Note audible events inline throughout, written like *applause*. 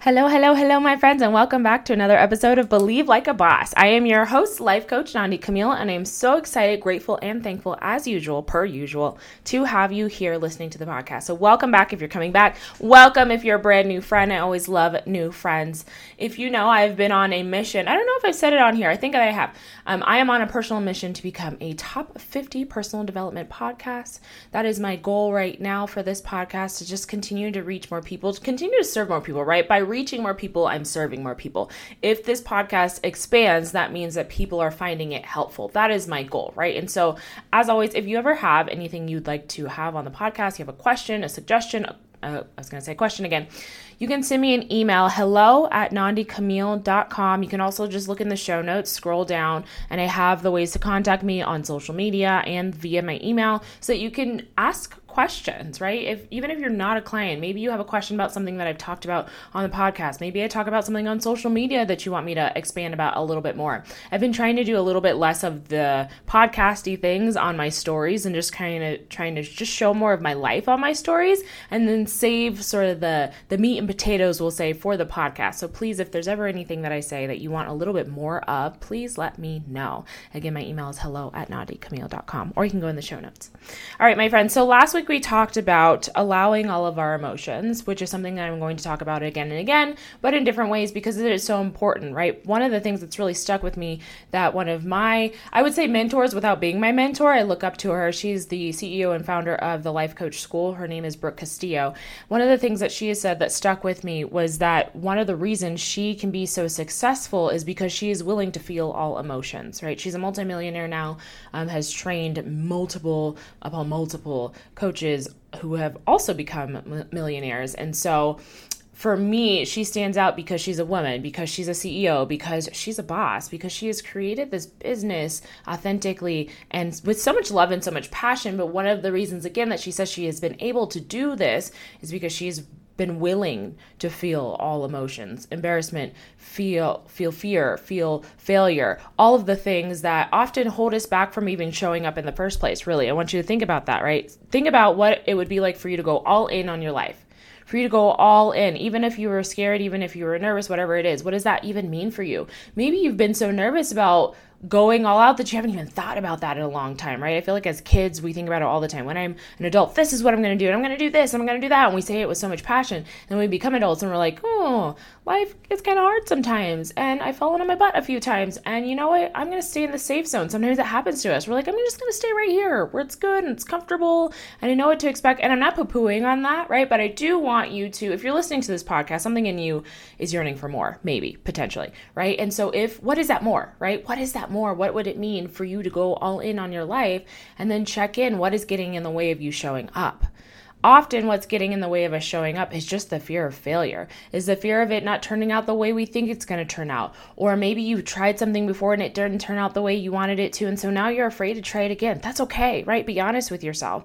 Hello, hello, hello, my friends, and welcome back to another episode of Believe Like a Boss. I am your host, life coach Nandi Camille, and I am so excited, grateful, and thankful, as usual, per usual, to have you here listening to the podcast. So, welcome back if you're coming back. Welcome if you're a brand new friend. I always love new friends. If you know, I've been on a mission. I don't know if I've said it on here. I think I have. Um, I am on a personal mission to become a top 50 personal development podcast. That is my goal right now for this podcast to just continue to reach more people, to continue to serve more people, right? By reaching more people, I'm serving more people. If this podcast expands, that means that people are finding it helpful. That is my goal, right? And so, as always, if you ever have anything you'd like to have on the podcast, you have a question, a suggestion, uh, I was going to say question again you can send me an email, hello at nandicamille.com. You can also just look in the show notes, scroll down, and I have the ways to contact me on social media and via my email so that you can ask questions, right? If even if you're not a client, maybe you have a question about something that I've talked about on the podcast. Maybe I talk about something on social media that you want me to expand about a little bit more. I've been trying to do a little bit less of the podcasty things on my stories and just kind of trying to just show more of my life on my stories and then save sort of the the meat and potatoes, we'll say, for the podcast. So please, if there's ever anything that I say that you want a little bit more of, please let me know. Again, my email is hello at nandicamille.com or you can go in the show notes. All right, my friends. So last week we talked about allowing all of our emotions, which is something that I'm going to talk about again and again, but in different ways because it is so important, right? One of the things that's really stuck with me that one of my, I would say mentors without being my mentor, I look up to her. She's the CEO and founder of the Life Coach School. Her name is Brooke Castillo. One of the things that she has said that stuck with me was that one of the reasons she can be so successful is because she is willing to feel all emotions, right? She's a multimillionaire now, um, has trained multiple upon multiple coaches who have also become millionaires. And so for me, she stands out because she's a woman, because she's a CEO, because she's a boss, because she has created this business authentically and with so much love and so much passion. But one of the reasons, again, that she says she has been able to do this is because she's been willing to feel all emotions embarrassment feel feel fear feel failure all of the things that often hold us back from even showing up in the first place really i want you to think about that right think about what it would be like for you to go all in on your life for you to go all in, even if you were scared, even if you were nervous, whatever it is. What does that even mean for you? Maybe you've been so nervous about going all out that you haven't even thought about that in a long time, right? I feel like as kids, we think about it all the time. When I'm an adult, this is what I'm going to do, and I'm going to do this, and I'm going to do that. And we say it with so much passion. And we become adults and we're like, oh, life is kind of hard sometimes. And I've fallen on my butt a few times. And you know what? I'm going to stay in the safe zone. Sometimes it happens to us. We're like, I'm just going to stay right here where it's good and it's comfortable and I know what to expect. And I'm not poo pooing on that, right? But I do want you to, if you're listening to this podcast, something in you is yearning for more, maybe, potentially, right? And so if, what is that more, right? What is that more? What would it mean for you to go all in on your life and then check in what is getting in the way of you showing up? Often, what's getting in the way of us showing up is just the fear of failure, is the fear of it not turning out the way we think it's going to turn out. Or maybe you tried something before and it didn't turn out the way you wanted it to, and so now you're afraid to try it again. That's okay, right? Be honest with yourself.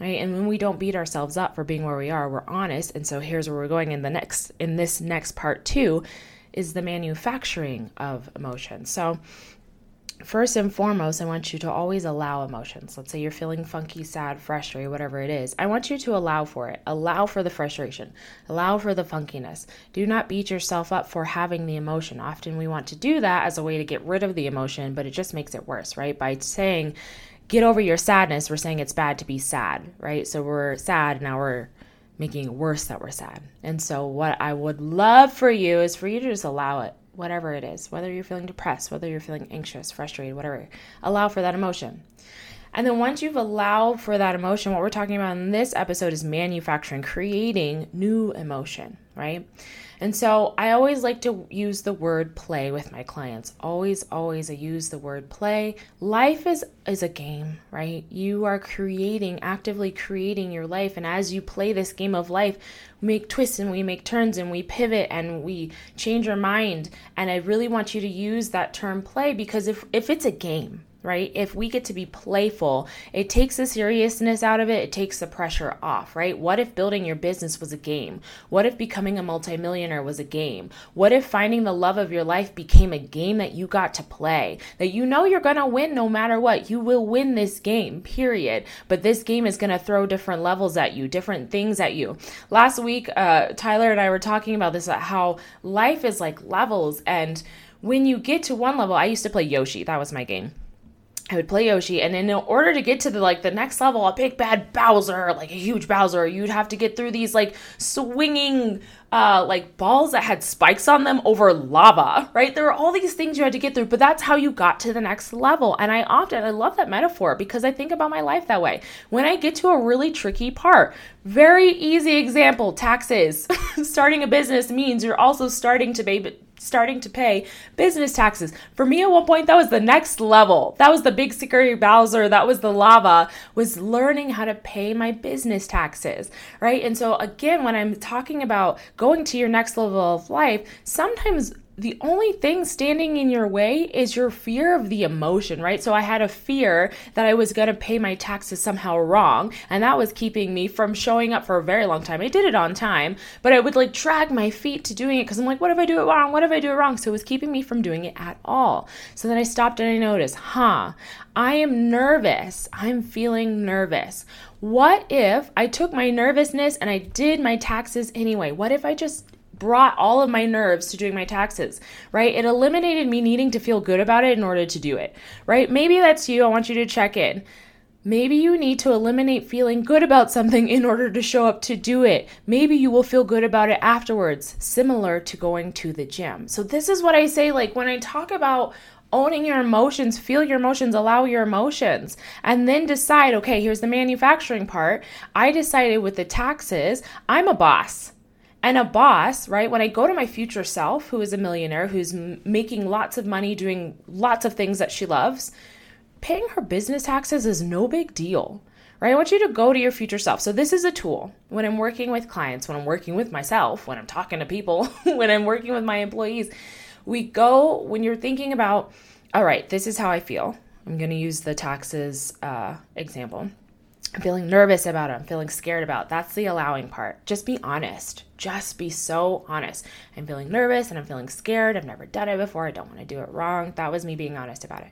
Right? And when we don't beat ourselves up for being where we are, we're honest. And so here's where we're going in the next in this next part too is the manufacturing of emotion. So first and foremost, I want you to always allow emotions. Let's say you're feeling funky, sad, frustrated, whatever it is. I want you to allow for it. Allow for the frustration. Allow for the funkiness. Do not beat yourself up for having the emotion. Often we want to do that as a way to get rid of the emotion, but it just makes it worse, right? By saying, get over your sadness, we're saying it's bad to be sad, right? So we're sad, now we're making it worse that we're sad. And so, what I would love for you is for you to just allow it whatever it is, whether you're feeling depressed, whether you're feeling anxious, frustrated, whatever, allow for that emotion. And then once you've allowed for that emotion, what we're talking about in this episode is manufacturing, creating new emotion, right? And so I always like to use the word play with my clients. Always, always I use the word play. Life is is a game, right? You are creating, actively creating your life. And as you play this game of life, we make twists and we make turns and we pivot and we change our mind. And I really want you to use that term play because if, if it's a game, right? If we get to be playful, it takes the seriousness out of it, it takes the pressure off, right? What if building your business was a game? What if becoming a multimillionaire was a game? What if finding the love of your life became a game that you got to play? That you know you're going to win no matter what. You will win this game, period. But this game is going to throw different levels at you, different things at you. Last week, uh, Tyler and I were talking about this, how life is like levels. And when you get to one level, I used to play Yoshi, that was my game I would play Yoshi, and in order to get to the like the next level, a big bad Bowser, like a huge Bowser, you'd have to get through these like swinging uh like balls that had spikes on them over lava, right? There were all these things you had to get through, but that's how you got to the next level. And I often I love that metaphor because I think about my life that way. When I get to a really tricky part, very easy example, taxes. *laughs* starting a business means you're also starting to pay starting to pay business taxes. For me at one point that was the next level. That was the big scary Bowser, that was the lava was learning how to pay my business taxes, right? And so again, when I'm talking about going to your next level of life, sometimes the only thing standing in your way is your fear of the emotion, right? So I had a fear that I was going to pay my taxes somehow wrong, and that was keeping me from showing up for a very long time. I did it on time, but I would like drag my feet to doing it because I'm like, what if I do it wrong? What if I do it wrong? So it was keeping me from doing it at all. So then I stopped and I noticed, huh, I am nervous. I'm feeling nervous. What if I took my nervousness and I did my taxes anyway? What if I just brought all of my nerves to doing my taxes, right? It eliminated me needing to feel good about it in order to do it, right? Maybe that's you. I want you to check in. Maybe you need to eliminate feeling good about something in order to show up to do it. Maybe you will feel good about it afterwards, similar to going to the gym. So, this is what I say like when I talk about owning your emotions, feel your emotions, allow your emotions, and then decide okay, here's the manufacturing part. I decided with the taxes, I'm a boss. And a boss, right? When I go to my future self, who is a millionaire, who's m- making lots of money, doing lots of things that she loves, paying her business taxes is no big deal, right? I want you to go to your future self. So, this is a tool when I'm working with clients, when I'm working with myself, when I'm talking to people, *laughs* when I'm working with my employees. We go, when you're thinking about, all right, this is how I feel. I'm going to use the taxes uh, example. I'm feeling nervous about it. I'm feeling scared about. It. That's the allowing part. Just be honest just be so honest. I'm feeling nervous and I'm feeling scared. I've never done it before. I don't want to do it wrong. That was me being honest about it.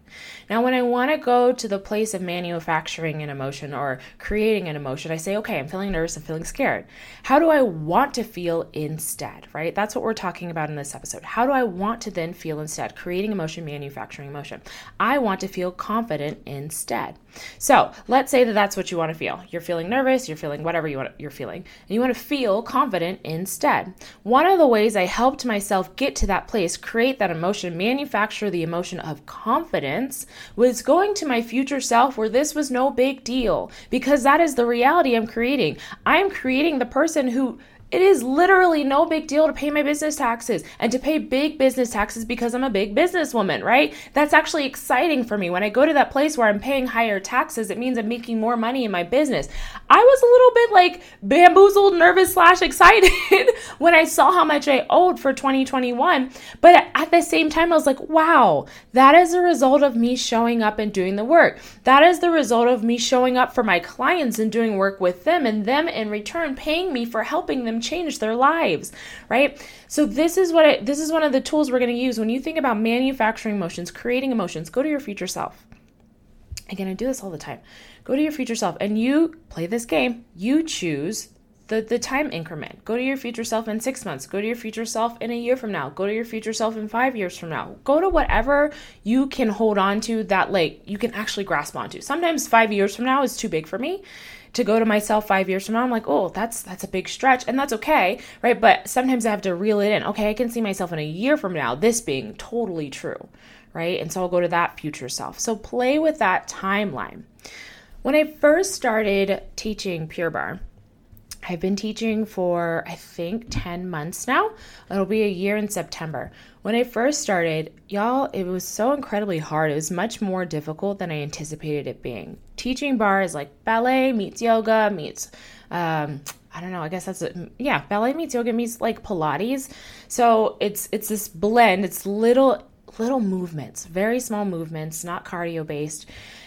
Now, when I want to go to the place of manufacturing an emotion or creating an emotion, I say, okay, I'm feeling nervous. I'm feeling scared. How do I want to feel instead, right? That's what we're talking about in this episode. How do I want to then feel instead? Creating emotion, manufacturing emotion. I want to feel confident instead. So let's say that that's what you want to feel. You're feeling nervous, you're feeling whatever you want, you're feeling, and you want to feel confident in instead. One of the ways I helped myself get to that place, create that emotion, manufacture the emotion of confidence, was going to my future self where this was no big deal because that is the reality I'm creating. I'm creating the person who it is literally no big deal to pay my business taxes and to pay big business taxes because I'm a big businesswoman, right? That's actually exciting for me. When I go to that place where I'm paying higher taxes, it means I'm making more money in my business. I was a little bit like bamboozled, nervous, slash excited *laughs* when I saw how much I owed for 2021. But at the same time, I was like, wow, that is a result of me showing up and doing the work. That is the result of me showing up for my clients and doing work with them and them in return paying me for helping them them change their lives, right? So this is what I, this is one of the tools we're going to use when you think about manufacturing emotions, creating emotions. Go to your future self. Again, I do this all the time. Go to your future self and you play this game. You choose the, the time increment. Go to your future self in six months. Go to your future self in a year from now. Go to your future self in five years from now. Go to whatever you can hold on to that like you can actually grasp onto. Sometimes five years from now is too big for me to go to myself five years from now, I'm like, oh, that's that's a big stretch, and that's okay, right? But sometimes I have to reel it in. Okay, I can see myself in a year from now, this being totally true, right? And so I'll go to that future self. So play with that timeline. When I first started teaching Pure Barre, I've been teaching for I think 10 months now. It'll be a year in September. When I first started, y'all, it was so incredibly hard. It was much more difficult than I anticipated it being. Teaching barre is like ballet meets yoga meets um, I don't know. I guess that's a, yeah. Ballet meets yoga meets like Pilates. So it's it's this blend. It's little little movements, very small movements, not cardio based.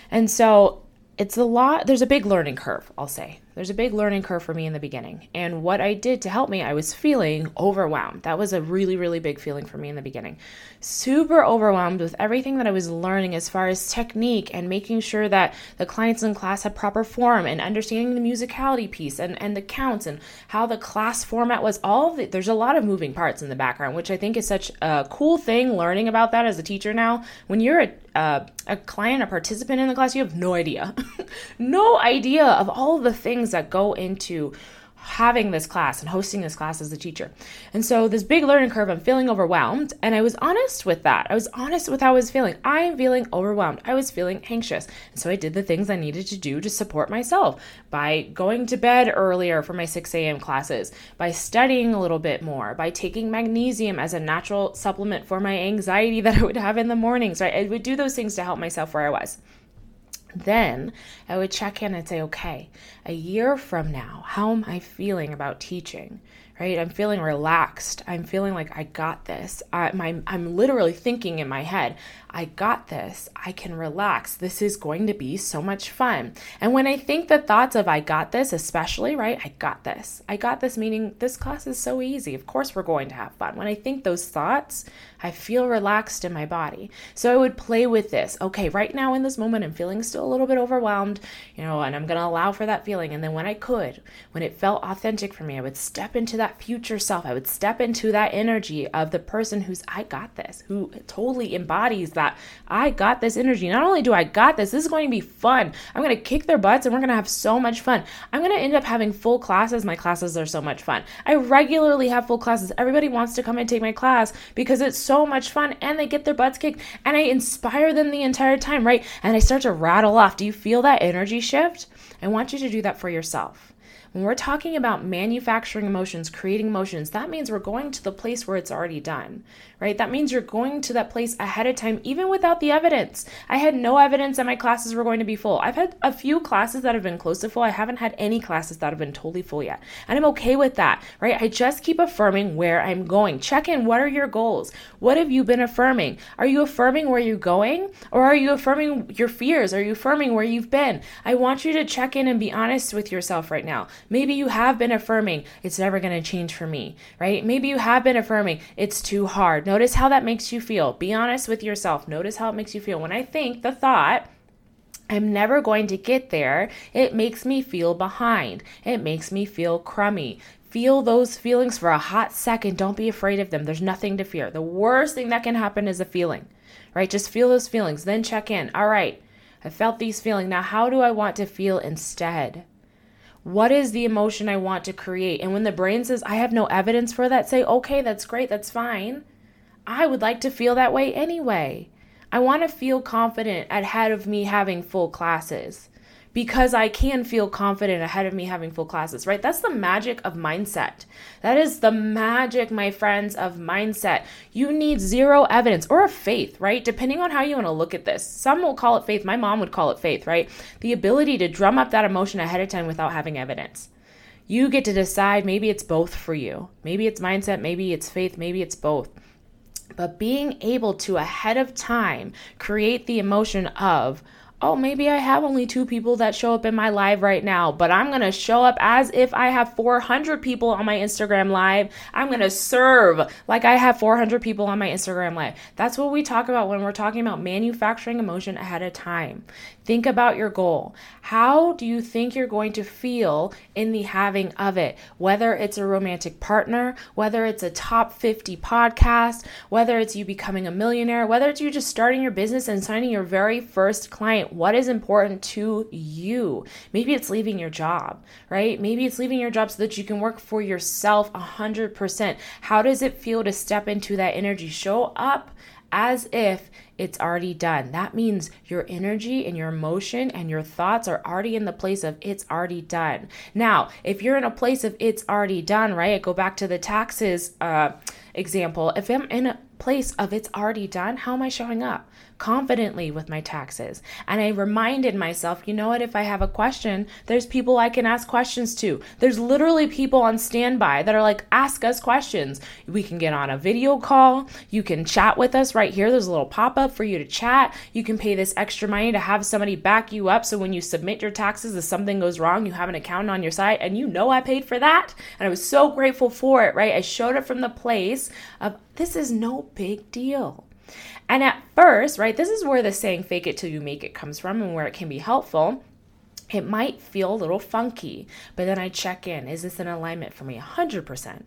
And so it's a lot, there's a big learning curve, I'll say. There's a big learning curve for me in the beginning. And what I did to help me, I was feeling overwhelmed. That was a really, really big feeling for me in the beginning. Super overwhelmed with everything that I was learning as far as technique and making sure that the clients in class had proper form and understanding the musicality piece and, and the counts and how the class format was. All the, there's a lot of moving parts in the background, which I think is such a cool thing learning about that as a teacher now. When you're a, uh, a client, a participant in the class, you have no idea. *laughs* no idea of all the things things that go into having this class and hosting this class as a teacher. And so this big learning curve, I'm feeling overwhelmed. And I was honest with that. I was honest with how I was feeling. I am feeling overwhelmed. I was feeling anxious. And so I did the things I needed to do to support myself by going to bed earlier for my 6 a.m. classes, by studying a little bit more, by taking magnesium as a natural supplement for my anxiety *laughs* that I would have in the mornings, right? I would do those things to help myself where I was. Then I would check in and say, okay, a year from now, how am I feeling about teaching? Right? I'm feeling relaxed. I'm feeling like I got this. I, my, I'm literally thinking in my head, I got this. I can relax. This is going to be so much fun. And when I think the thoughts of I got this, especially, right? I got this. I got this meaning this class is so easy. Of course, we're going to have fun. When I think those thoughts, I feel relaxed in my body. So I would play with this. Okay, right now in this moment, I'm feeling still a little bit overwhelmed, you know, and I'm going to allow for that feeling. And then when I could, when it felt authentic for me, I would step into that future self. I would step into that energy of the person who's, I got this, who totally embodies that I got this energy. Not only do I got this, this is going to be fun. I'm going to kick their butts and we're going to have so much fun. I'm going to end up having full classes. My classes are so much fun. I regularly have full classes. Everybody wants to come and take my class because it's so much fun and they get their butts kicked and I inspire them the entire time, right? And I start to rattle off. Do you feel that energy shift? I want you to do that for yourself. When we're talking about manufacturing emotions, creating emotions, that means we're going to the place where it's already done, right? That means you're going to that place ahead of time, even without the evidence. I had no evidence that my classes were going to be full. I've had a few classes that have been close to full. I haven't had any classes that have been totally full yet. And I'm okay with that, right? I just keep affirming where I'm going. Check in. What are your goals? What have you been affirming? Are you affirming where you're going? Or are you affirming your fears? Are you affirming where you've been? I want you to check in and be honest with yourself right now. Maybe you have been affirming, it's never going to change for me, right? Maybe you have been affirming, it's too hard. Notice how that makes you feel. Be honest with yourself. Notice how it makes you feel. When I think the thought, I'm never going to get there. It makes me feel behind. It makes me feel crummy. Feel those feelings for a hot second. Don't be afraid of them. There's nothing to fear. The worst thing that can happen is a feeling, right? Just feel those feelings. Then check in. All right, I felt these feelings. Now, how do I want to feel instead? What is the emotion I want to create? And when the brain says, I have no evidence for that, say, okay, that's great, that's fine. I would like to feel that way anyway. I want to feel confident ahead of me having full classes because I can feel confident ahead of me having full classes, right? That's the magic of mindset. That is the magic, my friends, of mindset. You need zero evidence or a faith, right? Depending on how you want to look at this. Some will call it faith. My mom would call it faith, right? The ability to drum up that emotion ahead of time without having evidence. You get to decide maybe it's both for you. Maybe it's mindset, maybe it's faith, maybe it's both but being able to ahead of time create the emotion of oh, maybe I have only two people that show up in my live right now, but I'm to show up as if I have 400 people on my Instagram live. I'm to serve like I have 400 people on my Instagram live. That's what we talk about when we're talking about manufacturing emotion ahead of time. Think about your goal. How do you think you're going to feel in the having of it? Whether it's a romantic partner, whether it's a top 50 podcast, whether it's you becoming a millionaire, whether it's you just starting your business and signing your very first client. What is important to you? Maybe it's leaving your job, right? Maybe it's leaving your job so that you can work for yourself 100%. How does it feel to step into that energy? Show up as if it's already done. That means your energy and your emotion and your thoughts are already in the place of it's already done. Now, if you're in a place of it's already done, right? I go back to the taxes uh, example. If I'm in a place of it's already done, how am I showing up? confidently with my taxes. And I reminded myself, you know what, if I have a question, there's people I can ask questions to. There's literally people on standby that are like, ask us questions. We can get on a video call. You can chat with us right here. There's a little pop up for you to chat. You can pay this extra money to have somebody back you up. So when you submit your taxes, if something goes wrong, you have an accountant on your side and you know I paid for that. And I was so grateful for it, right? I showed it from the place of this is no big deal. And at first, right, this is where the saying fake it till you make it comes from and where it can be helpful. It might feel a little funky, but then I check in. Is this in alignment for me? 100%.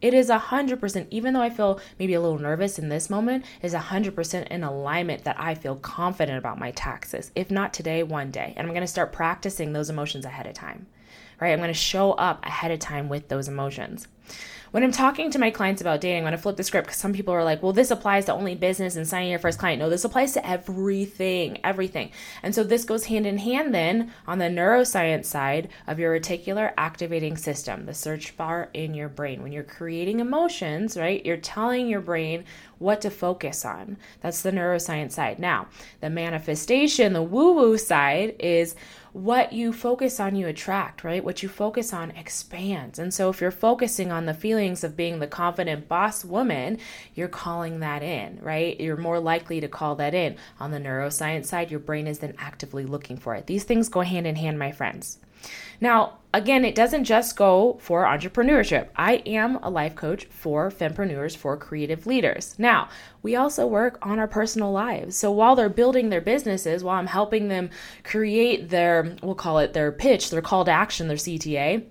It is 100%, even though I feel maybe a little nervous in this moment, is 100% in alignment that I feel confident about my taxes. If not today, one day. And I'm going to start practicing those emotions ahead of time, right? I'm going to show up ahead of time with those emotions. When I'm talking to my clients about dating, I'm going to flip the script because some people are like, well, this applies to only business and signing your first client. No, this applies to everything, everything. And so this goes hand in hand then on the neuroscience side of your reticular activating system, the search bar in your brain. When you're creating emotions, right, you're telling your brain what to focus on. That's the neuroscience side. Now, the manifestation, the woo woo side is what you focus on, you attract, right? What you focus on expands. And so if you're focusing on the feelings of being the confident boss woman, you're calling that in, right? You're more likely to call that in. On the neuroscience side, your brain is then actively looking for it. These things go hand in hand, my friends. Now, again, it doesn't just go for entrepreneurship. I am a life coach for fempreneurs, for creative leaders. Now, we also work on our personal lives. So while they're building their businesses, while I'm helping them create their, we'll call it their pitch, their call to action, their CTA,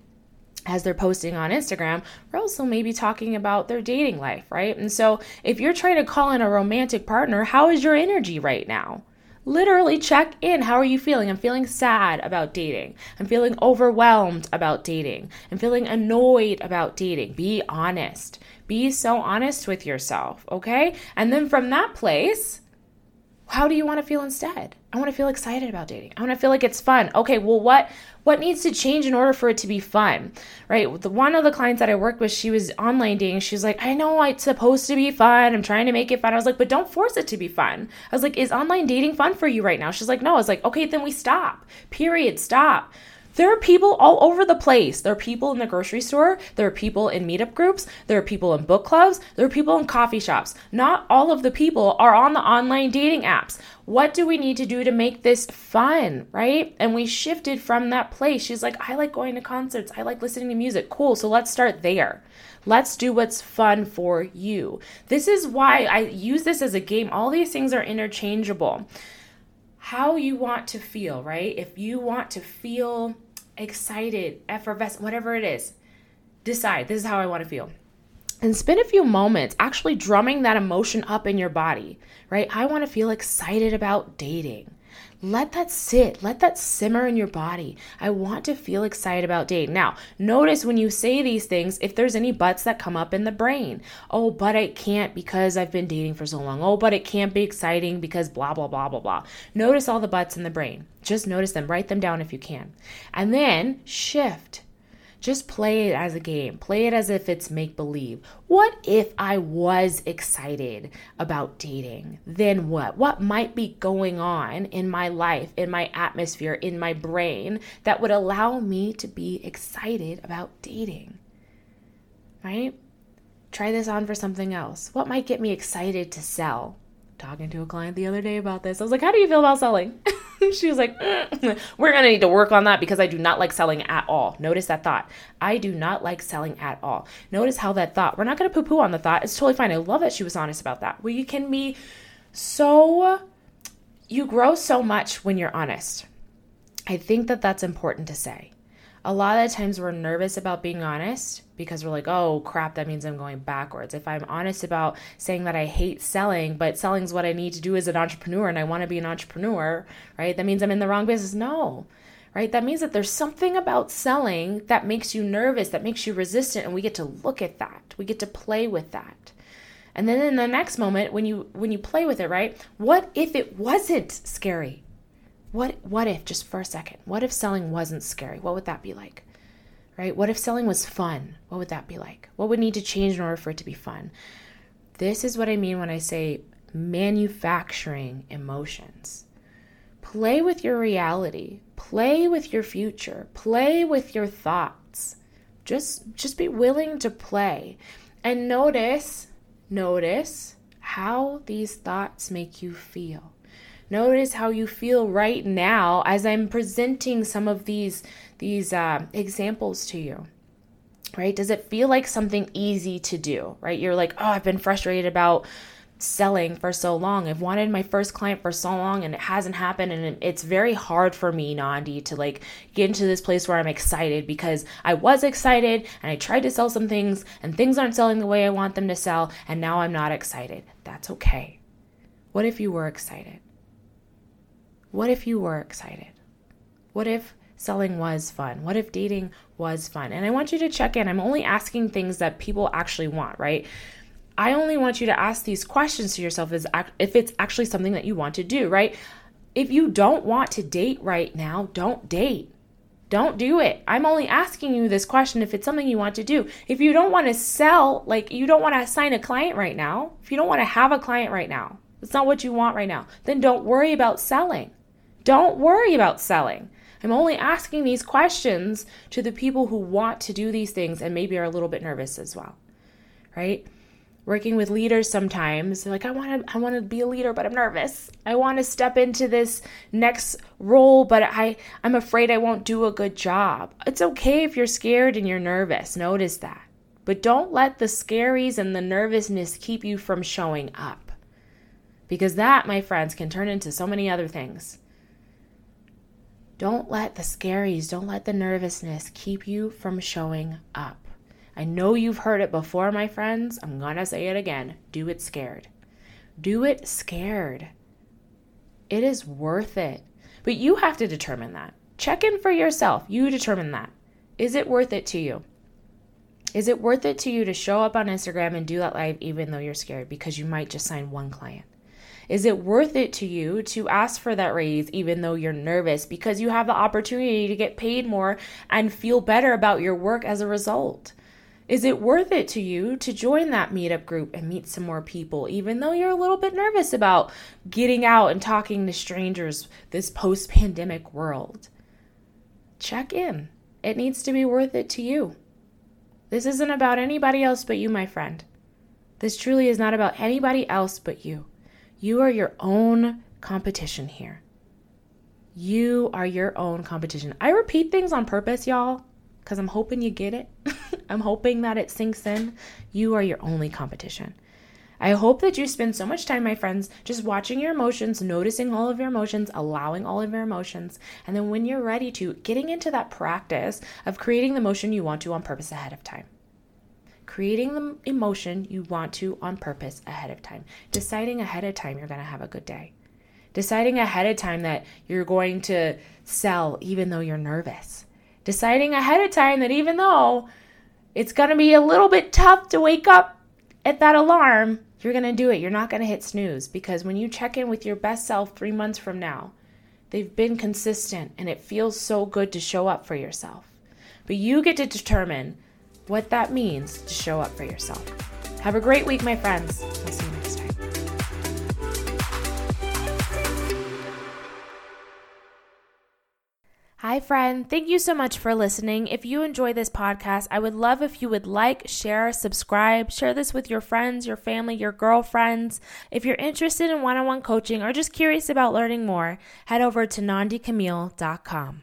as they're posting on Instagram, we're also maybe talking about their dating life, right? And so if you're trying to call in a romantic partner, how is your energy right now? Literally check in. How are you feeling? I'm feeling sad about dating. I'm feeling overwhelmed about dating. I'm feeling annoyed about dating. Be honest. Be so honest with yourself, okay? And then from that place, how do you want to feel instead? I want to feel excited about dating. I want to feel like it's fun. Okay, well what what needs to change in order for it to be fun? Right? The one of the clients that I worked with, she was online dating. She's like, "I know it's supposed to be fun. I'm trying to make it fun." I was like, "But don't force it to be fun." I was like, "Is online dating fun for you right now?" She's like, "No." I was like, "Okay, then we stop. Period. Stop." There are people all over the place. There are people in the grocery store. There are people in meetup groups. There are people in book clubs. There are people in coffee shops. Not all of the people are on the online dating apps. What do we need to do to make this fun, right? And we shifted from that place. She's like, I like going to concerts. I like listening to music. Cool. So let's start there. Let's do what's fun for you. This is why I use this as a game. All these things are interchangeable. How you want to feel, right? If you want to feel excited, effervescent, whatever it is. Decide this is how I want to feel. And spend a few moments actually drumming that emotion up in your body, right? I want to feel excited about dating. Let that sit, let that simmer in your body. I want to feel excited about dating. Now, notice when you say these things, if there's any buts that come up in the brain. Oh, but it can't because I've been dating for so long. Oh, but it can't be exciting because blah, blah, blah, blah, blah. Notice all the buts in the brain. Just notice them. Write them down if you can. And then shift just play it as a game. Play it as if it's make believe. What if I was excited about dating? Then what? What might be going on in my life, in my atmosphere, in my brain that would allow me to be excited about dating? Right? Try this on for something else. What might get me excited to sell? Talking to a client the other day about this. I was like, How do you feel about selling? *laughs* she was like, mm, We're going to need to work on that because I do not like selling at all. Notice that thought. I do not like selling at all. Notice how that thought, we're not going to poo poo on the thought. It's totally fine. I love that she was honest about that. We can be so, you grow so much when you're honest. I think that that's important to say a lot of times we're nervous about being honest because we're like, oh crap, that means I'm going backwards. If I'm honest about saying that I hate selling, but selling is what I need to do as an entrepreneur and I want to be an entrepreneur, right? That means I'm in the wrong business. No, right? That means that there's something about selling that makes you nervous, that makes you resistant, and we get to look at that. We get to play with that. And then in the next moment, when you when you play with it, right? What if it wasn't scary? What what if just for a second? What if selling wasn't scary? What would that be like? Right? What if selling was fun? What would that be like? What would need to change in order for it to be fun? This is what I mean when I say manufacturing emotions. Play with your reality. Play with your future. Play with your thoughts. Just just be willing to play and notice notice how these thoughts make you feel. Notice how you feel right now as I'm presenting some of these these uh, examples to you. Right? Does it feel like something easy to do? Right? You're like, oh, I've been frustrated about selling for so long. I've wanted my first client for so long and it hasn't happened. And it's very hard for me, Nandi, to like get into this place where I'm excited because I was excited and I tried to sell some things and things aren't selling the way I want them to sell. And now I'm not excited. That's okay. What if you were excited? What if you were excited? What if selling was fun? What if dating was fun? And I want you to check in. I'm only asking things that people actually want, right? I only want you to ask these questions to yourself is if it's actually something that you want to do, right? If you don't want to date right now, don't date. Don't do it. I'm only asking you this question if it's something you want to do. If you don't want to sell, like you don't want to sign a client right now, if you don't want to have a client right now, it's not what you want right now, then don't worry about selling. Don't worry about selling. I'm only asking these questions to the people who want to do these things and maybe are a little bit nervous as well. Right? Working with leaders sometimes, like I want to I want to be a leader but I'm nervous. I want to step into this next role but I I'm afraid I won't do a good job. It's okay if you're scared and you're nervous. Notice that. But don't let the scaries and the nervousness keep you from showing up. Because that, my friends, can turn into so many other things. Don't let the scaries, don't let the nervousness keep you from showing up. I know you've heard it before, my friends. I'm going to say it again. Do it scared. Do it scared. It is worth it. But you have to determine that. Check in for yourself. You determine that. Is it worth it to you? Is it worth it to you to show up on Instagram and do that live even though you're scared because you might just sign one client? Is it worth it to you to ask for that raise even though you're nervous because you have the opportunity to get paid more and feel better about your work as a result? Is it worth it to you to join that meetup group and meet some more people, even though you're a little bit nervous about getting out and talking to strangers this post pandemic world? Check in. It needs to be worth it to you. This isn't about anybody else but you, my friend. This truly is not about anybody else but you. You are your own competition here. You are your own competition. I repeat things on purpose, y'all, because I'm hoping you get it. *laughs* I'm hoping that it sinks in. You are your only competition. I hope that you spend so much time, my friends, just watching your emotions, noticing all of your emotions, allowing all of your emotions, and then when you're ready to, getting into that practice of creating the motion you want to on purpose ahead of time creating the emotion you want to on purpose ahead of time, deciding ahead of time you're going to have a good day, deciding ahead of time that you're going to sell even though you're nervous, deciding ahead of time that even though it's going to be a little bit tough to wake up at that alarm, you're going to do it. You're not going to hit snooze because when you check in with your best self three months from now, they've been consistent and it feels so good to show up for yourself. But you get to determine what that means to show up for yourself. Have a great week, my friends. I'll see you next time. Hi, friend. Thank you so much for listening. If you enjoy this podcast, I would love if you would like, share, subscribe, share this with your friends, your family, your girlfriends. If you're interested in one on one coaching or just curious about learning more, head over to nandicamille.com.